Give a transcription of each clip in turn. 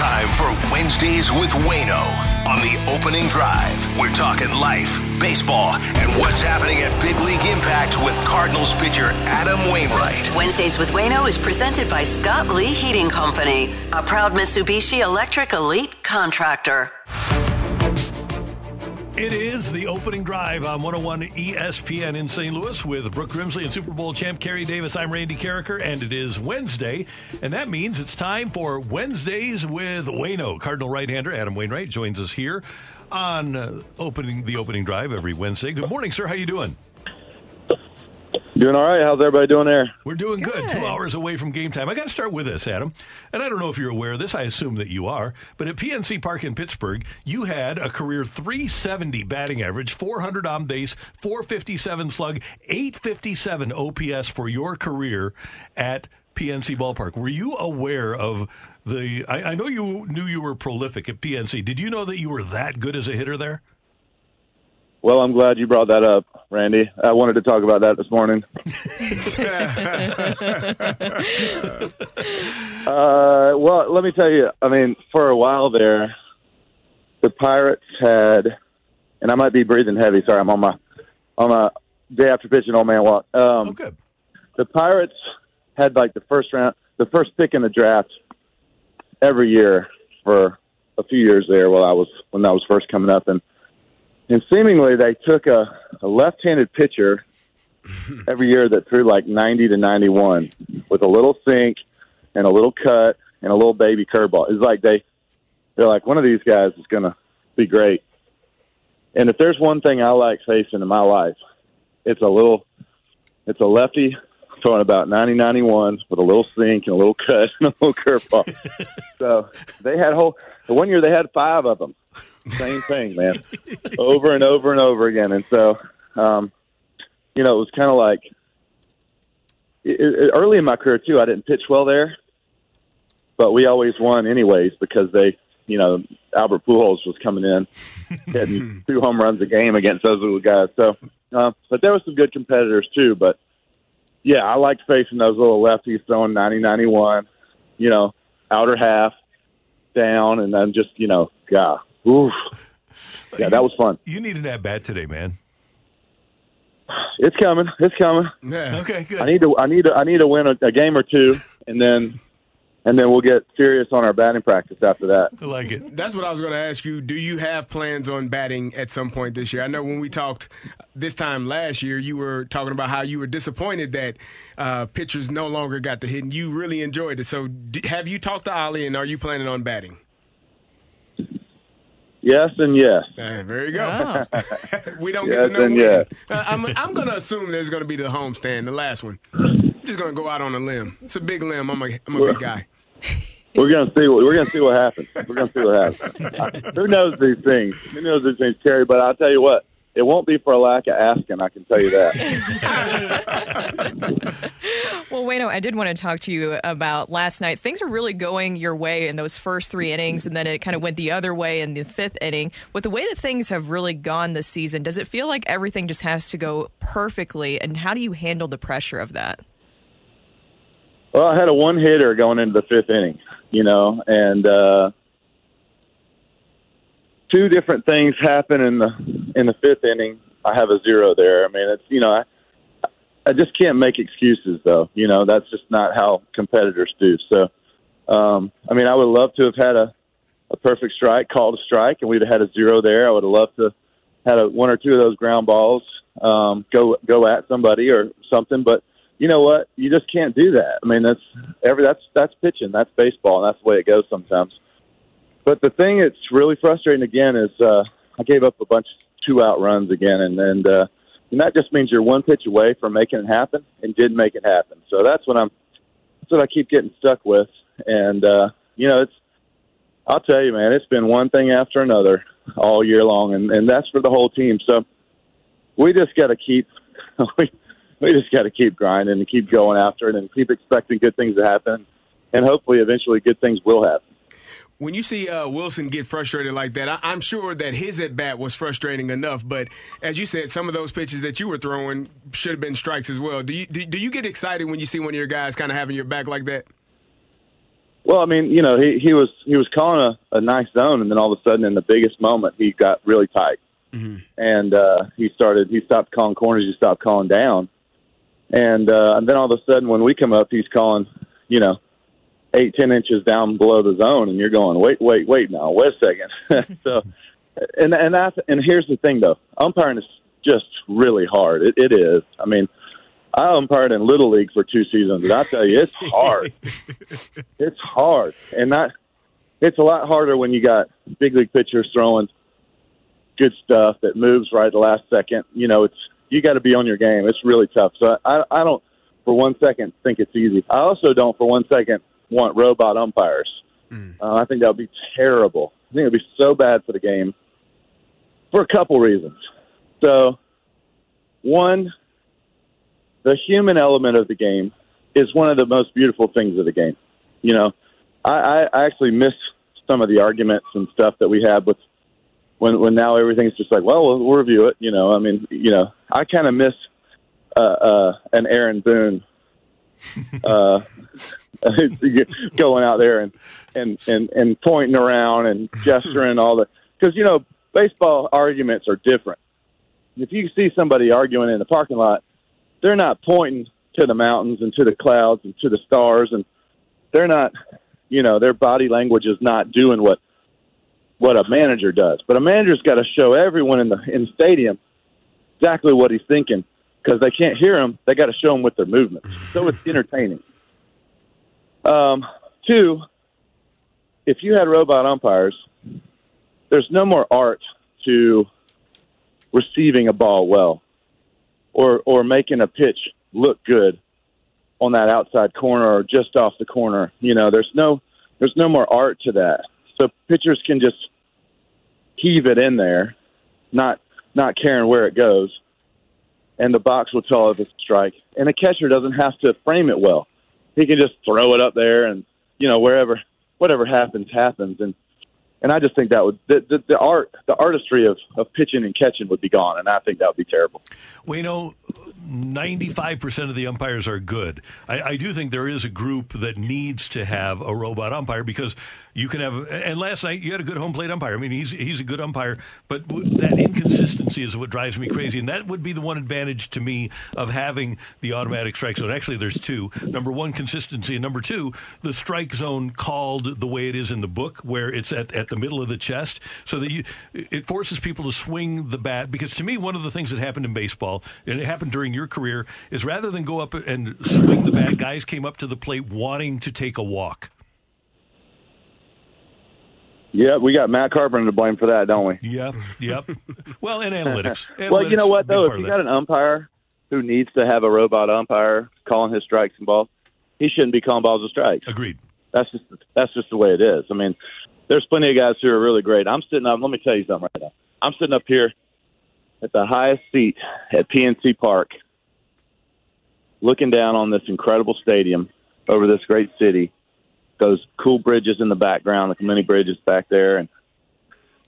Time for Wednesdays with Waino on the opening drive. We're talking life, baseball, and what's happening at Big League Impact with Cardinals pitcher Adam Wainwright. Wednesdays with Waino is presented by Scott Lee Heating Company, a proud Mitsubishi Electric Elite contractor. It is the opening drive on 101 ESPN in St. Louis with Brooke Grimsley and Super Bowl champ Carey Davis. I'm Randy Karraker, and it is Wednesday, and that means it's time for Wednesdays with Waino. Cardinal right-hander Adam Wainwright joins us here on uh, opening the opening drive every Wednesday. Good morning, sir. How you doing? Doing all right. How's everybody doing there? We're doing good. good. Two hours away from game time. I got to start with this, Adam. And I don't know if you're aware of this. I assume that you are. But at PNC Park in Pittsburgh, you had a career 370 batting average, 400 on base, 457 slug, 857 OPS for your career at PNC Ballpark. Were you aware of the? I, I know you knew you were prolific at PNC. Did you know that you were that good as a hitter there? Well, I'm glad you brought that up, Randy. I wanted to talk about that this morning. uh, well, let me tell you. I mean, for a while there, the Pirates had, and I might be breathing heavy. Sorry, I'm on my on my day after pitching old man walk. Um, oh, good. The Pirates had like the first round, the first pick in the draft every year for a few years there while I was when I was first coming up, and and seemingly they took a, a left-handed pitcher every year that threw like 90 to 91 with a little sink and a little cut and a little baby curveball. It's like they they're like one of these guys is going to be great. And if there's one thing I like facing in my life, it's a little it's a lefty throwing about 90 91 with a little sink and a little cut and a little curveball. so they had whole the one year they had five of them same thing, man, over and over and over again. And so, um, you know, it was kind of like it, it, early in my career too. I didn't pitch well there, but we always won anyways because they, you know, Albert Pujols was coming in, hitting two home runs a game against those little guys. So, uh, but there were some good competitors too. But yeah, I liked facing those little lefties throwing ninety ninety one, you know, outer half down, and then just you know, God, Oof. Yeah, that was fun. You needed that bat today, man. It's coming. It's coming. Yeah. Okay, good. I need to. I need to. I need to win a, a game or two, and then and then we'll get serious on our batting practice after that. I like it. That's what I was going to ask you. Do you have plans on batting at some point this year? I know when we talked this time last year, you were talking about how you were disappointed that uh, pitchers no longer got the hit, and you really enjoyed it. So, have you talked to Ollie, and are you planning on batting? Yes and yes. Hey, there you go. Oh. we don't yes get to know. And yes. Uh, I'm, I'm going to assume there's going to be the homestand, the last one. I'm just going to go out on a limb. It's a big limb. I'm a, I'm a big guy. We're going to see. What, we're going to see what happens. We're going to see what happens. Who knows these things? Who knows these things, Terry? But I'll tell you what. It won't be for a lack of asking, I can tell you that. well, Waino, I did want to talk to you about last night. Things were really going your way in those first three innings, and then it kind of went the other way in the fifth inning. With the way that things have really gone this season, does it feel like everything just has to go perfectly? And how do you handle the pressure of that? Well, I had a one hitter going into the fifth inning, you know, and uh, two different things happen in the in the fifth inning. I have a zero there. I mean, it's you know, I I just can't make excuses though. You know, that's just not how competitors do. So, um, I mean, I would love to have had a a perfect strike, called a strike, and we'd have had a zero there. I would have loved to had a one or two of those ground balls um, go go at somebody or something, but you know what? You just can't do that. I mean, that's every that's that's pitching, that's baseball, and that's the way it goes sometimes. But the thing that's really frustrating again is uh, I gave up a bunch of two out runs again, and and, uh, and that just means you're one pitch away from making it happen, and didn't make it happen. So that's what I'm. That's what I keep getting stuck with, and uh, you know it's. I'll tell you, man, it's been one thing after another all year long, and and that's for the whole team. So we just got to keep. we, we just got to keep grinding and keep going after it and keep expecting good things to happen and hopefully eventually good things will happen When you see uh, Wilson get frustrated like that, I- am sure that his at bat was frustrating enough. But as you said, some of those pitches that you were throwing should have been strikes as well. Do you do, do you get excited when you see one of your guys kind of having your back like that? Well, I mean, you know, he he was he was calling a, a nice zone, and then all of a sudden, in the biggest moment, he got really tight, mm-hmm. and uh, he started. He stopped calling corners. He stopped calling down, and uh, and then all of a sudden, when we come up, he's calling, you know, eight ten inches down below the zone, and you're going, wait, wait, wait, now, wait a second. so, and and that's and here's the thing though, umpiring is just really hard. It, it is. I mean, I umpired in little league for two seasons, and I tell you, it's hard. it's hard, and that it's a lot harder when you got big league pitchers throwing good stuff that moves right at the last second. You know, it's you got to be on your game. It's really tough. So I, I don't for one second think it's easy. I also don't for one second want robot umpires. Mm. Uh, I think that would be terrible. I think it would be so bad for the game for a couple reasons. So, one, the human element of the game is one of the most beautiful things of the game. You know, I, I actually miss some of the arguments and stuff that we had with when when now everything's just like, well, we'll, we'll review it. You know, I mean, you know, I kind of miss uh, uh, an Aaron Boone uh, going out there and, and and and pointing around and gesturing all the because you know baseball arguments are different. If you see somebody arguing in the parking lot, they're not pointing to the mountains and to the clouds and to the stars, and they're not, you know, their body language is not doing what what a manager does. But a manager's got to show everyone in the in the stadium exactly what he's thinking because they can't hear them. They got to show him with their movements. so it's entertaining. Um, two, if you had robot umpires, there's no more art to receiving a ball well or or making a pitch look good on that outside corner or just off the corner. You know, there's no there's no more art to that. So pitchers can just heave it in there, not not caring where it goes, and the box will tell if it's a strike. And a catcher doesn't have to frame it well; he can just throw it up there, and you know wherever whatever happens happens. And and I just think that would the, the, the art, the artistry of, of pitching and catching would be gone, and I think that would be terrible. We know ninety-five percent of the umpires are good. I, I, do think there is a group that needs to have a robot umpire because you can have. And last night you had a good home plate umpire. I mean, he's he's a good umpire, but that inconsistency is what drives me crazy. And that would be the one advantage to me of having the automatic strike zone. Actually, there's two. Number one, consistency, and number two, the strike zone called the way it is in the book, where it's at at the middle of the chest, so that you it forces people to swing the bat. Because to me, one of the things that happened in baseball, and it happened during your career, is rather than go up and swing the bat, guys came up to the plate wanting to take a walk. Yeah, we got Matt Carpenter to blame for that, don't we? Yep, yep. well, and analytics. analytics well, you know what though, if you got an umpire who needs to have a robot umpire calling his strikes and balls, he shouldn't be calling balls and strikes. Agreed. That's just that's just the way it is. I mean, there's plenty of guys who are really great. I'm sitting up. Let me tell you something right now. I'm sitting up here at the highest seat at PNC Park, looking down on this incredible stadium over this great city those cool bridges in the background, the many bridges back there, and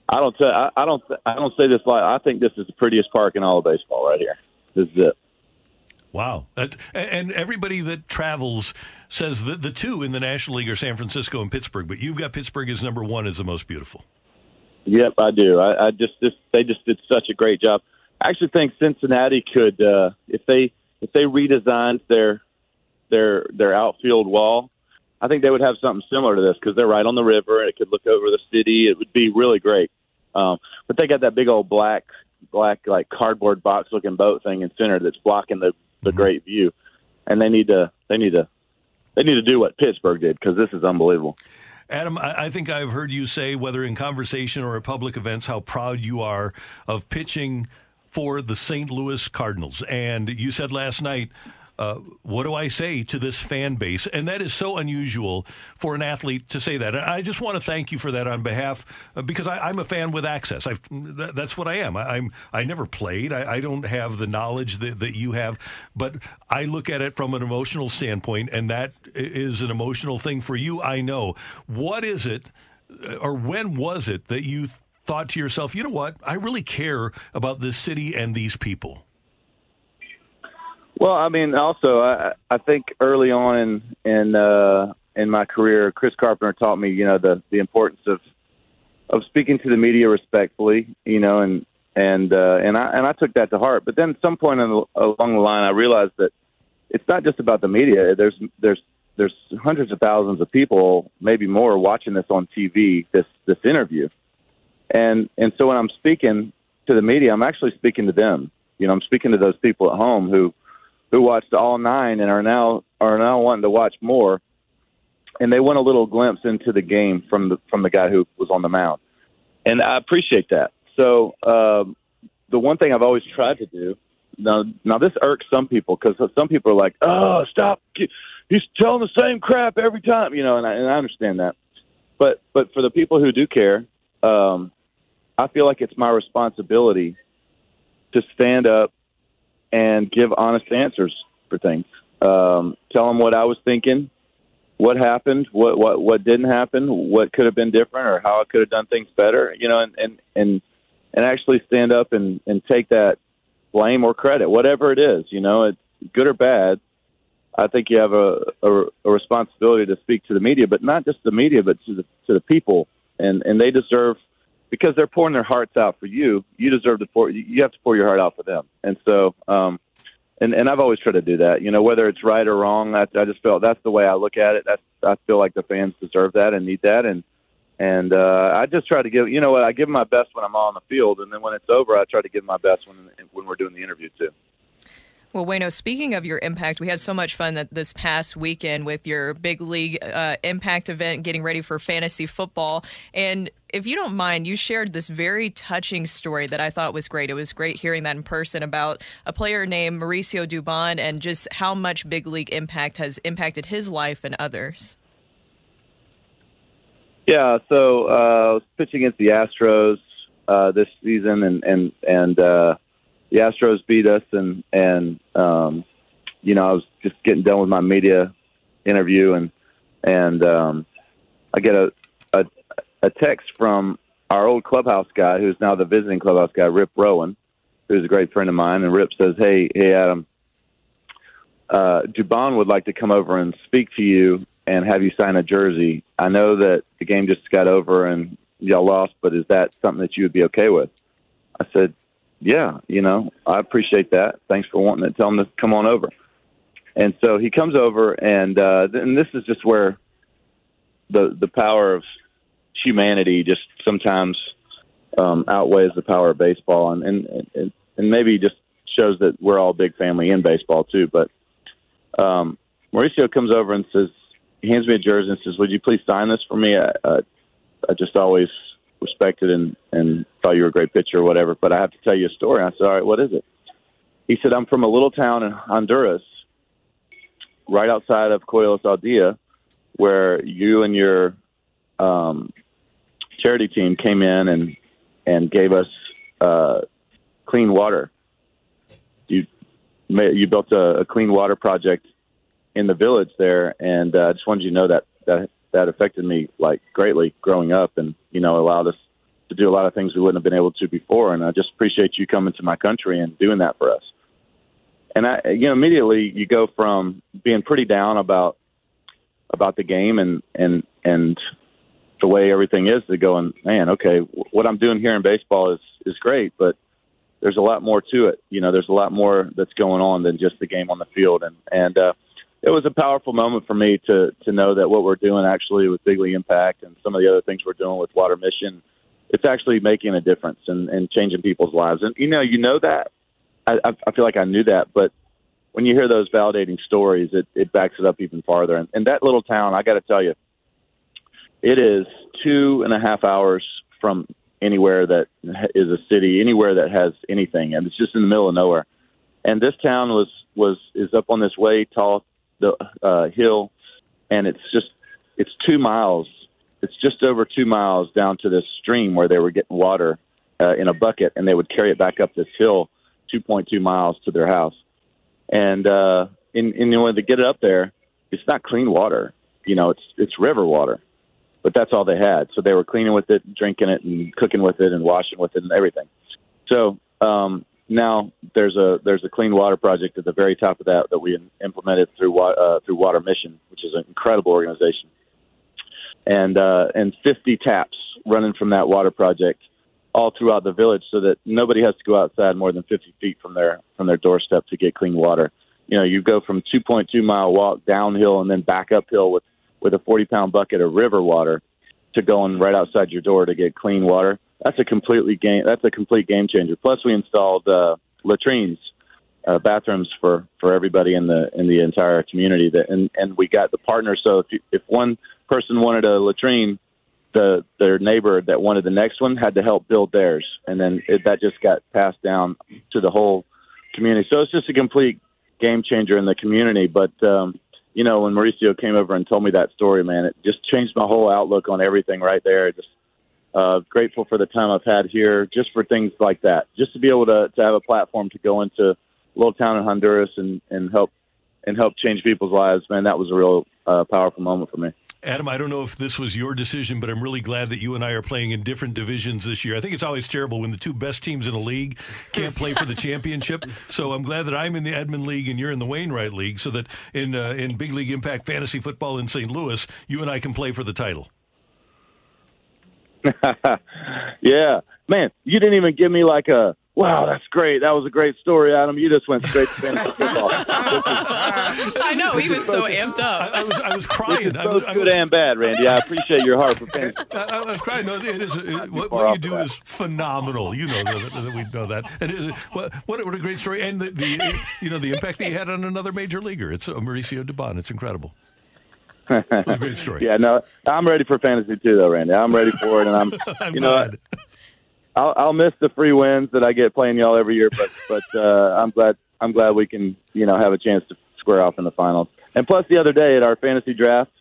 I don't tell, I, I don't I don't say this like I think this is the prettiest park in all of baseball right here. This is it. Wow. and everybody that travels says that the two in the National League are San Francisco and Pittsburgh, but you've got Pittsburgh as number one as the most beautiful. Yep, I do. I, I just, just they just did such a great job. I actually think Cincinnati could, uh, if they if they redesigned their their their outfield wall, I think they would have something similar to this because they're right on the river and it could look over the city. It would be really great. Um, but they got that big old black, black like cardboard box looking boat thing in center that's blocking the the mm-hmm. great view, and they need to they need to they need to do what Pittsburgh did because this is unbelievable. Adam, I think I've heard you say, whether in conversation or at public events, how proud you are of pitching for the St. Louis Cardinals. And you said last night, uh, what do I say to this fan base? And that is so unusual for an athlete to say that. And I just want to thank you for that on behalf, uh, because I, am a fan with access. I've, that's what I am. I, am I never played. I, I, don't have the knowledge that, that you have, but I look at it from an emotional standpoint, and that is an emotional thing for you. I know. What is it? uh, or when was it that you thought to yourself, you know what, I really care about this city and these people? Well, I mean, also, I, I think early on in in uh, in my career, Chris Carpenter taught me, you know, the the importance of of speaking to the media respectfully, you know, and and uh, and I and I took that to heart. But then at some point the, along the line, I realized that it's not just about the media. There's there's there's hundreds of thousands of people, maybe more, watching this on TV. This this interview, and and so when I'm speaking to the media, I'm actually speaking to them. You know, I'm speaking to those people at home who who watched all nine and are now are now wanting to watch more, and they want a little glimpse into the game from the from the guy who was on the mound, and I appreciate that. So um, the one thing I've always tried to do now now this irks some people because some people are like, oh, stop, he's telling the same crap every time, you know, and I, and I understand that, but but for the people who do care, um, I feel like it's my responsibility to stand up and give honest answers for things. Um, tell them what I was thinking, what happened, what what what didn't happen, what could have been different, or how I could have done things better. You know, and and and and actually stand up and and take that blame or credit, whatever it is. You know, it's good or bad. I think you have a, a, a responsibility to speak to the media, but not just the media, but to the to the people, and and they deserve because they're pouring their hearts out for you. You deserve to pour. You have to pour your heart out for them. And so, um, and and I've always tried to do that. You know, whether it's right or wrong, I, I just felt that's the way I look at it. That's I feel like the fans deserve that and need that. And and uh, I just try to give. You know what? I give my best when I'm on the field, and then when it's over, I try to give my best when when we're doing the interview too. Well, Waino, speaking of your impact, we had so much fun that this past weekend with your big league uh, impact event, getting ready for fantasy football. And if you don't mind, you shared this very touching story that I thought was great. It was great hearing that in person about a player named Mauricio Dubon and just how much big league impact has impacted his life and others. Yeah, so uh, I was pitching against the Astros uh, this season, and and and uh, the Astros beat us, and and um, you know I was just getting done with my media interview, and and um, I get a, a text from our old clubhouse guy, who's now the visiting clubhouse guy, Rip Rowan, who's a great friend of mine, and Rip says, "Hey, hey, Adam." Uh, Dubon would like to come over and speak to you and have you sign a jersey. I know that the game just got over and y'all lost, but is that something that you would be okay with? I said, yeah, you know, I appreciate that. Thanks for wanting to tell him to come on over. And so he comes over, and uh, and this is just where the the power of humanity just sometimes um, outweighs the power of baseball, and and and, and maybe just shows that we're all a big family in baseball too. But um, Mauricio comes over and says, hands me a jersey and says, "Would you please sign this for me?" I, uh, I just always respected and and thought you were a great pitcher or whatever. But I have to tell you a story. I said, all right, what is it? He said, I'm from a little town in Honduras, right outside of Coellos al Dia, where you and your um, charity team came in and and gave us uh, clean water. You you built a, a clean water project in the village there, and uh, I just wanted you to know that that that affected me like greatly growing up, and you know allowed us to do a lot of things we wouldn't have been able to before. And I just appreciate you coming to my country and doing that for us. And I, you know, immediately you go from being pretty down about about the game and and and the way everything is to going, man, okay, what I'm doing here in baseball is is great, but there's a lot more to it. You know, there's a lot more that's going on than just the game on the field. And and uh, it was a powerful moment for me to to know that what we're doing actually with Big League Impact and some of the other things we're doing with Water Mission it's actually making a difference and, and changing people's lives. And you know, you know that. I, I feel like I knew that, but when you hear those validating stories, it, it backs it up even farther. And, and that little town, I got to tell you, it is two and a half hours from anywhere that is a city, anywhere that has anything, and it's just in the middle of nowhere. And this town was was is up on this way tall the uh, hill, and it's just it's two miles it's just over two miles down to this stream where they were getting water uh, in a bucket, and they would carry it back up this hill, 2.2 miles to their house. And uh, in, in order to get it up there, it's not clean water. You know, it's it's river water. But that's all they had. So they were cleaning with it, drinking it, and cooking with it, and washing with it, and everything. So um, now there's a there's a clean water project at the very top of that that we implemented through uh, through Water Mission, which is an incredible organization, and uh, and 50 taps running from that water project all throughout the village, so that nobody has to go outside more than 50 feet from their from their doorstep to get clean water. You know, you go from 2.2 mile walk downhill and then back uphill with with a 40 pound bucket of river water to going right outside your door to get clean water. That's a completely game. That's a complete game changer. Plus, we installed uh, latrines, uh, bathrooms for for everybody in the in the entire community. That and and we got the partner. So if you, if one person wanted a latrine, the their neighbor that wanted the next one had to help build theirs, and then it, that just got passed down to the whole community. So it's just a complete game changer in the community. But um, you know, when Mauricio came over and told me that story, man, it just changed my whole outlook on everything right there. Just uh, grateful for the time I've had here, just for things like that, just to be able to to have a platform to go into a little town in Honduras and and help and help change people's lives. Man, that was a real uh, powerful moment for me. Adam, I don't know if this was your decision, but I'm really glad that you and I are playing in different divisions this year. I think it's always terrible when the two best teams in a league can't play for the championship. So I'm glad that I'm in the Edmond League and you're in the Wainwright League, so that in uh, in Big League Impact Fantasy Football in St. Louis, you and I can play for the title. yeah, man, you didn't even give me like a Wow, that's great. That was a great story, Adam. You just went straight to fantasy football. I know he was so amped up. I, I was I was crying. I was, good was, and bad, Randy. I appreciate your heart for fantasy. I, I was crying. No, it is it, what, what you do is phenomenal. You know that, that we know that. And it, what, what a great story, and the, the you know the impact that you had on another major leaguer. It's uh, Mauricio Dubon. It's incredible. It was a great story. yeah, no, I'm ready for fantasy too, though, Randy. I'm ready for it, and I'm, I'm you know. glad. I'll, I'll miss the free wins that I get playing y'all every year, but but uh, I'm glad I'm glad we can you know have a chance to square off in the finals. And plus, the other day at our fantasy draft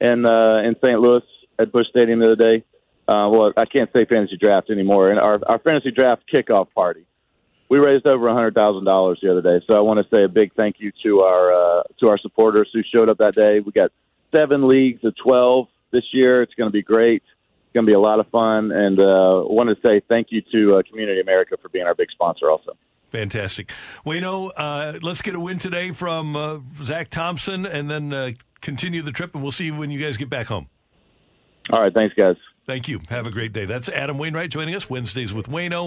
in uh, in St. Louis at Busch Stadium the other day. Uh, well, I can't say fantasy draft anymore. And our our fantasy draft kickoff party, we raised over a hundred thousand dollars the other day. So I want to say a big thank you to our uh, to our supporters who showed up that day. We got seven leagues of twelve this year. It's going to be great going to be a lot of fun. And uh, want to say thank you to uh, Community America for being our big sponsor also. Fantastic. Waino, uh, let's get a win today from uh, Zack Thompson and then uh, continue the trip, and we'll see you when you guys get back home. All right. Thanks, guys. Thank you. Have a great day. That's Adam Wainwright joining us Wednesdays with Waino.